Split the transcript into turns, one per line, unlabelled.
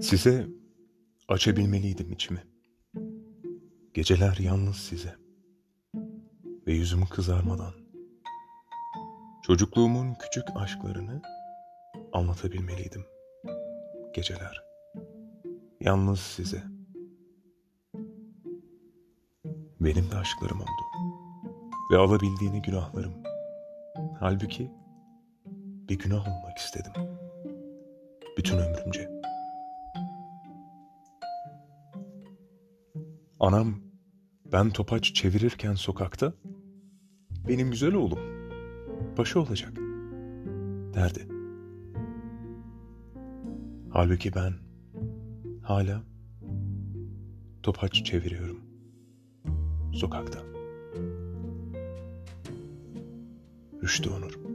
Size açabilmeliydim içimi. Geceler yalnız size. Ve yüzüm kızarmadan. Çocukluğumun küçük aşklarını anlatabilmeliydim. Geceler. Yalnız size. Benim de aşklarım oldu. Ve alabildiğini günahlarım. Halbuki bir günah olmak istedim. Bütün ömrümce. Anam ben topaç çevirirken sokakta benim güzel oğlum paşa olacak derdi. Halbuki ben hala topaç çeviriyorum sokakta. Rüştü Onur.